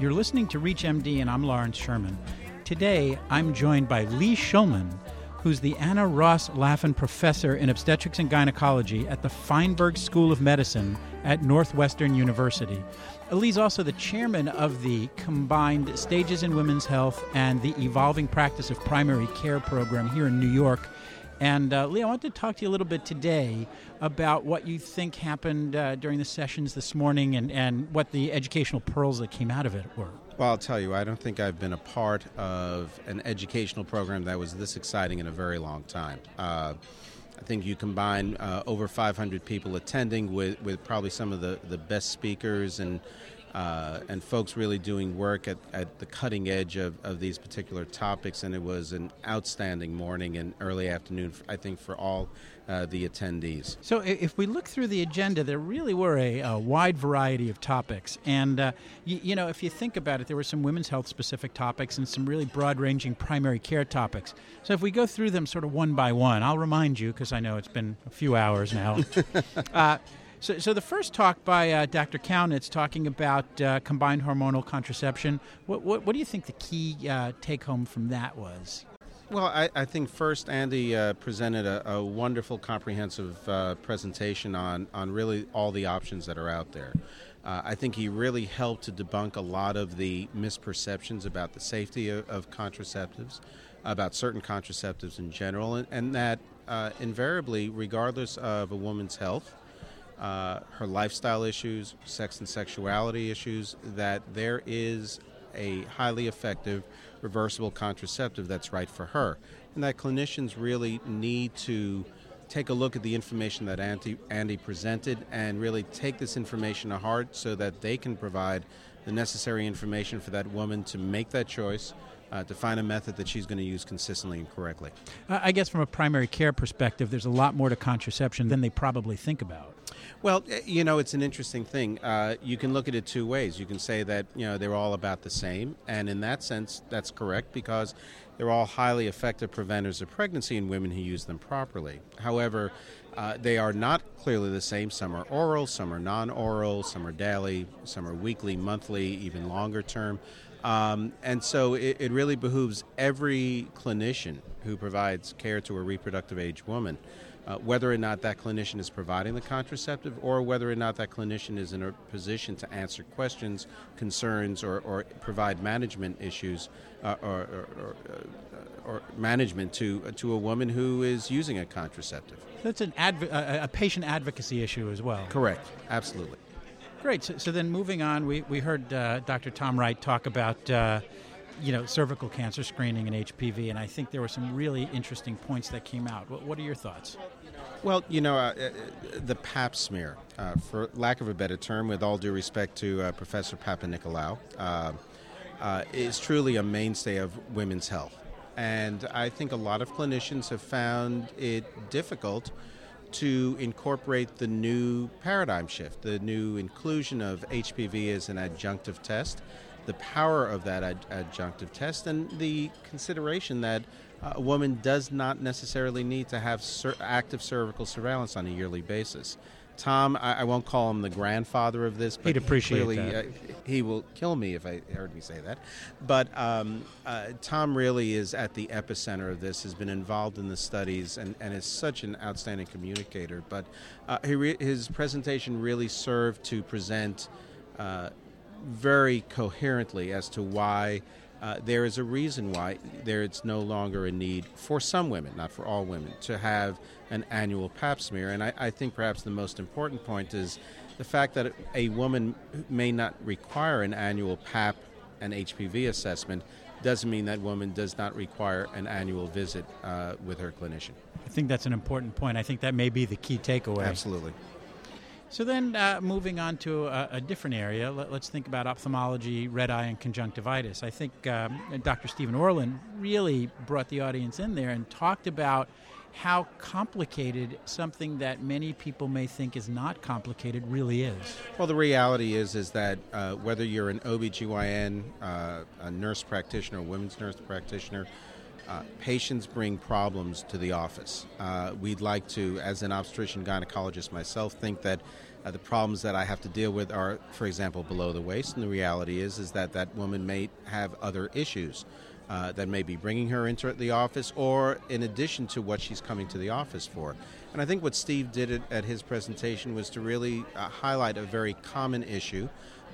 You're listening to ReachMD, and I'm Lawrence Sherman. Today, I'm joined by Lee Shulman, who's the Anna Ross Lapham Professor in Obstetrics and Gynecology at the Feinberg School of Medicine at Northwestern University. Lee's also the chairman of the Combined Stages in Women's Health and the Evolving Practice of Primary Care program here in New York. And uh, Lee, I want to talk to you a little bit today about what you think happened uh, during the sessions this morning and, and what the educational pearls that came out of it were. Well, I'll tell you, I don't think I've been a part of an educational program that was this exciting in a very long time. Uh, I think you combine uh, over 500 people attending with, with probably some of the, the best speakers and uh, and folks really doing work at, at the cutting edge of, of these particular topics. And it was an outstanding morning and early afternoon, I think, for all uh, the attendees. So, if we look through the agenda, there really were a, a wide variety of topics. And, uh, you, you, know, if you think about it, there were some women's health specific topics and some really broad ranging primary care topics. So, if we go through them sort of one by one, I'll remind you, because I know it's been a few hours now. uh, so, so the first talk by uh, Dr. Kaunitz talking about uh, combined hormonal contraception. What, what, what, do you think the key uh, take home from that was? Well, I, I think first Andy uh, presented a, a, wonderful, comprehensive uh, presentation on, on really all the options that are out there. Uh, I think he really helped to debunk a lot of the misperceptions about the safety of, of contraceptives, about certain contraceptives in general, and, and that invariably, regardless of a woman's health, uh, her lifestyle issues, sex and sexuality issues, that there is a highly effective reversible contraceptive that's right for her. And that clinicians really need to take a look at the information that Andy, Andy presented and really take this information to heart so that they can provide the necessary information for that woman to make that choice uh, to find a method that she's going to use consistently and correctly. I guess from a primary care perspective, there's a lot more to contraception than they probably think about. Well, eh, you know, it's an interesting thing. Uh, you can look at it two ways. You can say that you know they're all about the same, and in that sense, that's correct because they're all highly effective preventers of pregnancy in women who use them properly. However, uh, they are not clearly the same. Some are oral, some are non-oral, some are daily, some are weekly, monthly, even longer term. Um, and so it, it, really behooves every clinician who provides care to a reproductive age woman, uh, whether or not that clinician is providing the contraceptive or whether or not that clinician is in a position to answer questions, concerns, or, or provide management issues uh, or, or, or, management to, to a woman who is using a contraceptive. That's an adv- a patient advocacy issue as well. Correct, absolutely. Great. So, so, then moving on, we, we heard uh, Dr. Tom Wright talk about, uh, you know, cervical cancer screening and HPV, and I think there were some really interesting points that came out. What, what are your thoughts? Well, you know, uh, uh the pap smear, uh, for lack of a better term, with all due respect to uh, Professor Papanicolaou, is truly a mainstay of women's health. And I think a lot of clinicians have found it difficult to incorporate the new paradigm shift, the new inclusion of HPV as an adjunctive test, the power of that ad- adjunctive test, and the consideration that a woman does not necessarily need to have cer- active cervical surveillance on a yearly basis. Tom, I, I, won't call him the grandfather of this, but he'd appreciate clearly, that. Uh, he will kill me if I heard me say that. But um, uh, Tom really is at the epicenter of this. Has been involved in the studies and, and is such an outstanding communicator. But uh, re- his presentation really served to present uh, very coherently as to why. Uh, there is a reason why there is no longer a need for some women, not for all women, to have an annual pap smear. And I, I, think perhaps the most important point is the fact that a woman may not require an annual pap and HPV assessment doesn't mean that woman does not require an annual visit uh, with her clinician. I think that's an important point. I think that may be the key takeaway. Absolutely. So then, uh, moving on to a, a different area, let, us think about ophthalmology, red eye, and conjunctivitis. I think um, Dr. Stephen Orlin really brought the audience in there and talked about how complicated something that many people may think is not complicated really is. Well, the reality is is that uh, whether you're an OBGYN, uh, a nurse practitioner, a women's nurse practitioner, uh, patients bring problems to the office. Uh, we'd like to, as an obstetrician gynecologist myself, think that Uh, the problems that I have to deal with are, for example, below the waist, and the reality is is that that woman may have other issues uh, that may be bringing her into the office, or in addition to what she's coming to the office for. And I think what Steve did at, his presentation was to really uh, highlight a very common issue.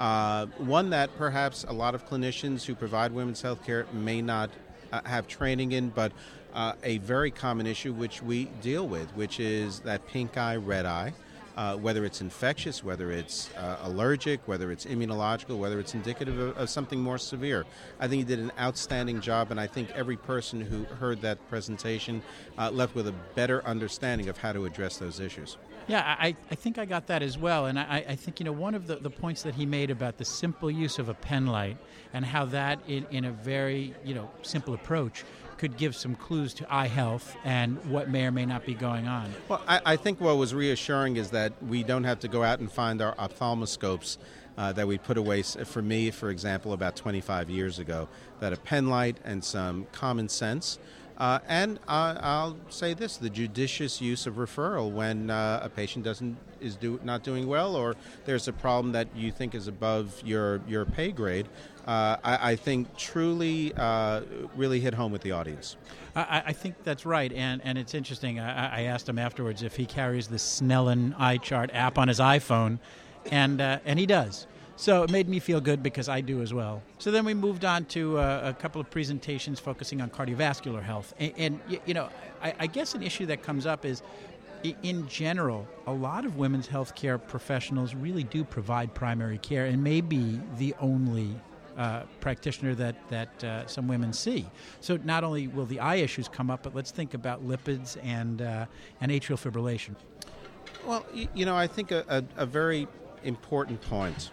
Uh, one that perhaps a lot of clinicians who provide women's health care may not uh, have training in, but uh, a very common issue which we deal with, which is that pink eye, red eye. Uh, whether it's infectious, whether it's uh, allergic, whether it's immunological, whether it's indicative of, of, something more severe. I think he did an outstanding job, and I think every person who heard that presentation uh, left with a better understanding of how to address those issues. Yeah, I, I think I got that as well. And I, I think, you know, one of the, the points that he made about the simple use of a pen light and how that, in, in a very, you know, simple approach, could give some clues to eye health and what may or may not be going on. Well, I, I think what was reassuring is that we don't have to go out and find our ophthalmoscopes uh, that we put away, for me, for example, about 25 years ago, that a pen light and some common sense. Uh, and I'll say this: the judicious use of referral when uh, a patient doesn't is do, not doing well, or there's a problem that you think is above your your pay grade uh, I, I, think truly uh, really hit home with the audience. I, I, think that's right, and and it's interesting. I, I, asked him afterwards if he carries the Snellen eye chart app on his iPhone, and uh, and he does. So it made me feel good because I do as well. So then we moved on to uh, a couple of presentations focusing on cardiovascular health, and, and you know, I, guess an issue that comes up is in general, a lot of women's healthcare professionals really do provide primary care and may be the only uh, practitioner that that uh, some women see. So not only will the eye issues come up, but let's think about lipids and uh, and atrial fibrillation. Well, you know, I think a, a, a very important point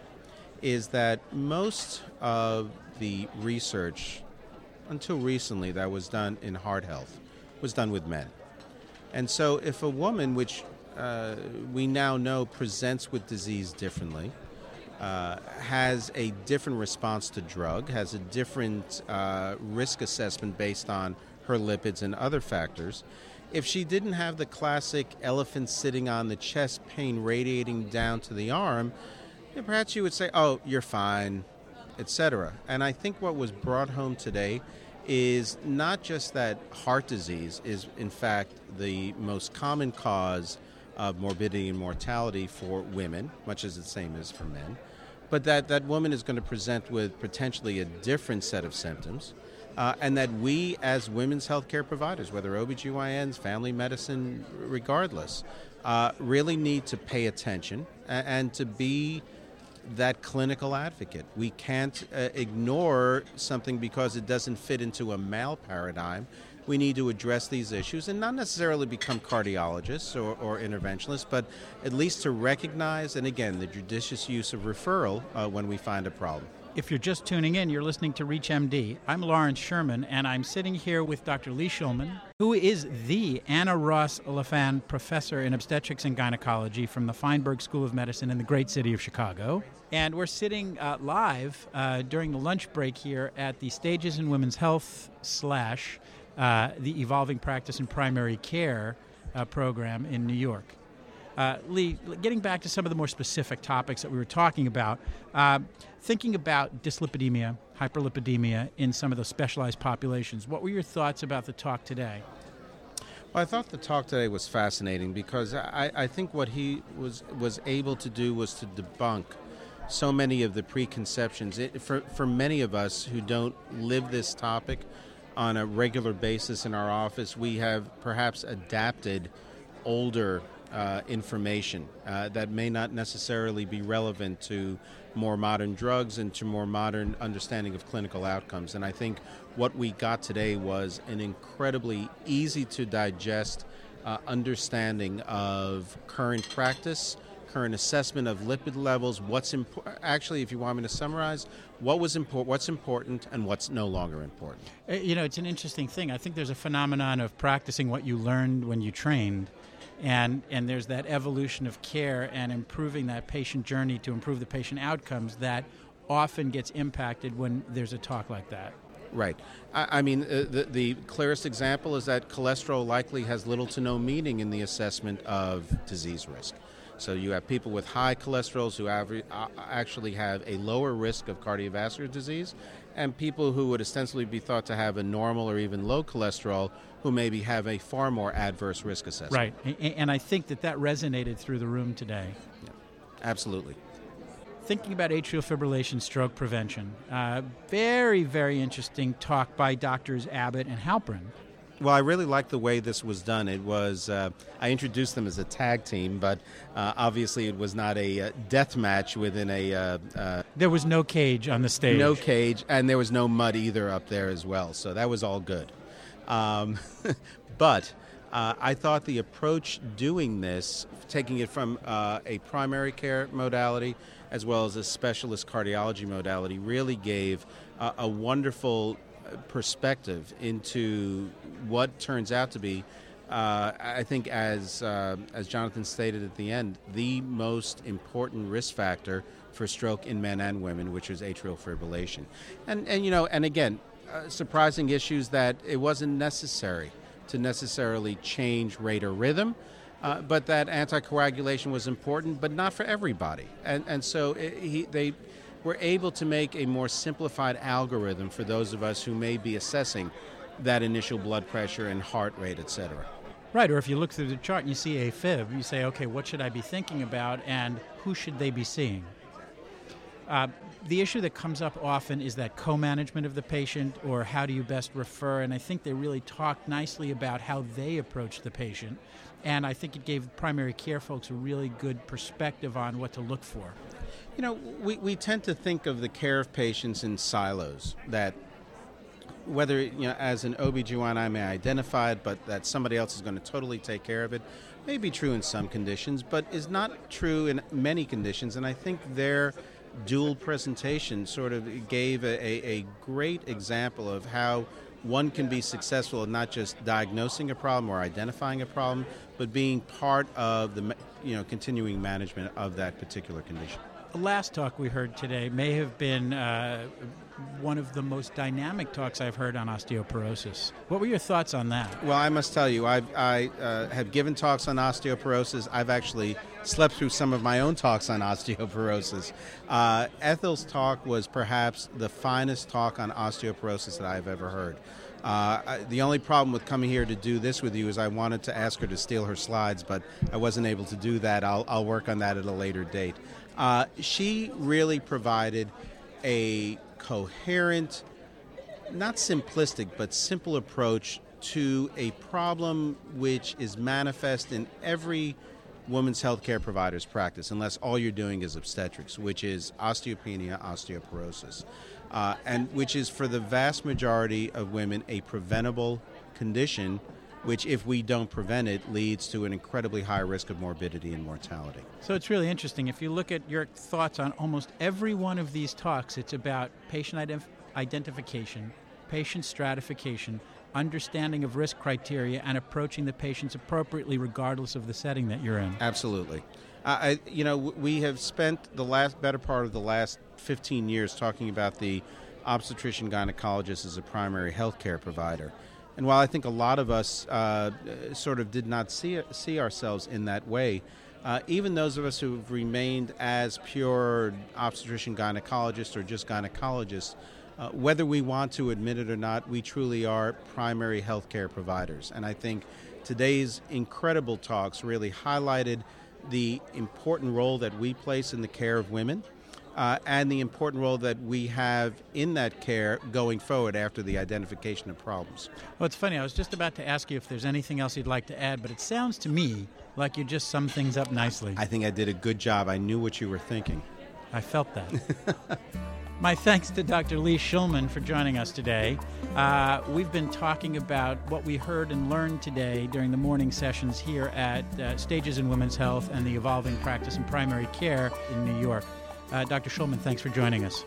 is that most of the research until recently that was done in heart health was done with men. And so if a woman, which uh, we now know presents with disease differently, uh, has a different response to drug, has a different uh, risk assessment based on her lipids and other factors. If she didn't have the classic elephant sitting on the chest pain radiating down to the arm, perhaps you would say, "Oh, you're fine," etc. And I think what was brought home today is not just that heart disease is in fact the most common cause of morbidity and mortality for women, much as the same as for men, but that that woman is going to present with potentially a different set of symptoms. Uh, and that we, as women's healthcare providers, whether OBGYNs, family medicine, regardless, uh, really need to pay attention and, and, to be that clinical advocate. We can't uh, ignore something because it doesn't fit into a male paradigm we need to address these issues and not necessarily become cardiologists or, or interventionists, but at least to recognize and again the judicious use of referral uh, when we find a problem. If you're just tuning in, you're listening to ReachMD. I'm Lawrence Sherman, and I'm sitting here with Dr. Lee Shulman, who is the Anna Ross Lapham Professor in Obstetrics and Gynecology from the Feinberg School of Medicine in the great city of Chicago. And we're sitting uh, live uh, during the lunch break here at the Stages in Women's Health slash uh, the Evolving Practice in Primary Care uh, program in New York. Uh, Lee, getting back to some of the more specific topics that we were talking about, uh, thinking about dyslipidemia, hyperlipidemia in some of those specialized populations, what were your thoughts about the talk today? Well, I thought the talk today was fascinating because I, I think what he was was able to do was to debunk so many of the preconceptions. It, for for many of us who don't live this topic, on a regular basis in our office, we have perhaps adapted older uh, information uh, that may not necessarily be relevant to more modern drugs and to more modern understanding of clinical outcomes. And I think what we got today was an incredibly easy to digest uh, understanding of current practice current assessment of lipid levels, what's important. Actually, if you want me to summarize, what was important, what's important, and what's no longer important. Uh, you know, it's an interesting thing. I think there's a phenomenon of practicing what you learned when you trained. And, and there's that evolution of care and improving that patient journey to improve the patient outcomes that often gets impacted when there's a talk like that. Right. I, I mean, uh, the, the clearest example is that cholesterol likely has little to no meaning in the assessment of disease risk. So you have people with high cholesterols who have, uh, actually have a lower risk of cardiovascular disease, and people who would ostensibly be thought to have a normal or even low cholesterol who maybe have a far more adverse risk assessment. Right, and I think that that resonated through the room today. Yeah. Absolutely. Thinking about atrial fibrillation stroke prevention, uh, very, very interesting talk by doctors Abbott and Halperin. Well, I really like the way this was done. It was uh, I introduced them as a tag team, but uh, obviously it was not a uh, death match within a. Uh, uh, there was no cage on the stage. No cage, and there was no mud either up there as well. So that was all good. Um, but uh, I thought the approach doing this, taking it from a primary care modality as well as a specialist cardiology modality, really gave a wonderful perspective into what turns out to be, uh, I think, as uh, as Jonathan stated at the end, the most important risk factor for stroke in men and women, which is atrial fibrillation, and and you know, and again, uh, surprising issues that it wasn't necessary to necessarily change rate or rhythm. Uh, but that anticoagulation was important, but not for everybody, and and so it, he, they we're able to make a more simplified algorithm for those of us who may be assessing that initial blood pressure and heart rate, et cetera. Right, or if you look through the chart and you see AFib, you say, okay, what should I be thinking about and who should they be seeing? Uh, the issue that comes up often is that co management of the patient or how do you best refer. And I think they really talked nicely about how they approach the patient. And I think it gave primary care folks a really good perspective on what to look for. You know, we, we tend to think of the care of patients in silos that whether you know as an OB/GYN I may identify it, but that somebody else is going to totally take care of it may be true in some conditions, but is not true in many conditions. And I think their dual presentation sort of gave a, a, great example of how one can be successful in not just diagnosing a problem or identifying a problem, but being part of the you know continuing management of that particular condition last talk we heard today may have been uh, one of the most dynamic talks I've heard on osteoporosis. What were your thoughts on that? Well, I must tell you, I've, I uh, have given talks on osteoporosis. I've actually slept through some of my own talks on osteoporosis. Uh, Ethel's talk was perhaps the finest talk on osteoporosis that I've ever heard. Uh, the only problem with coming here to do this with you is I wanted to ask her to steal her slides, but I wasn't able to do that. I'll, I'll work on that at a later date. Uh, she really provided a coherent, not simplistic, but simple approach to a problem which is manifest in every woman's healthcare provider's practice, unless all you're doing is obstetrics, which is osteopenia, osteoporosis, uh, and which is for the vast majority of women a preventable condition which, if we don't prevent it, leads to an incredibly high risk of morbidity and mortality. So it's really interesting. If you look at your thoughts on almost every one of these talks, it's about patient ident- identification, patient stratification, understanding of risk criteria, and approaching the patients appropriately, regardless of the setting that you're in. Absolutely. Uh, I, you know, we have spent the last better part of the last 15 years talking about the obstetrician gynecologist as a primary health care provider. And while I think a lot of us uh, sort of did not see see ourselves in that way, uh, even those of us who've remained as pure obstetrician gynecologists or just gynecologists, uh, whether we want to admit it or not, we truly are primary healthcare providers. And I think today's incredible talks really highlighted the important role that we place in the care of women uh, and the important role that we have in that care going forward after the identification of problems. Well, it's funny. I was just about to ask you if there's anything else you'd like to add, but it sounds to me like you just summed things up nicely. I think I did a good job. I knew what you were thinking. I felt that. My thanks to Dr. Lee Shulman for joining us today. Uh, we've been talking about what we heard and learned today during the morning sessions here at uh, Stages in Women's Health and the Evolving Practice in Primary Care in New York. Uh, Dr. Shulman, thanks for joining us.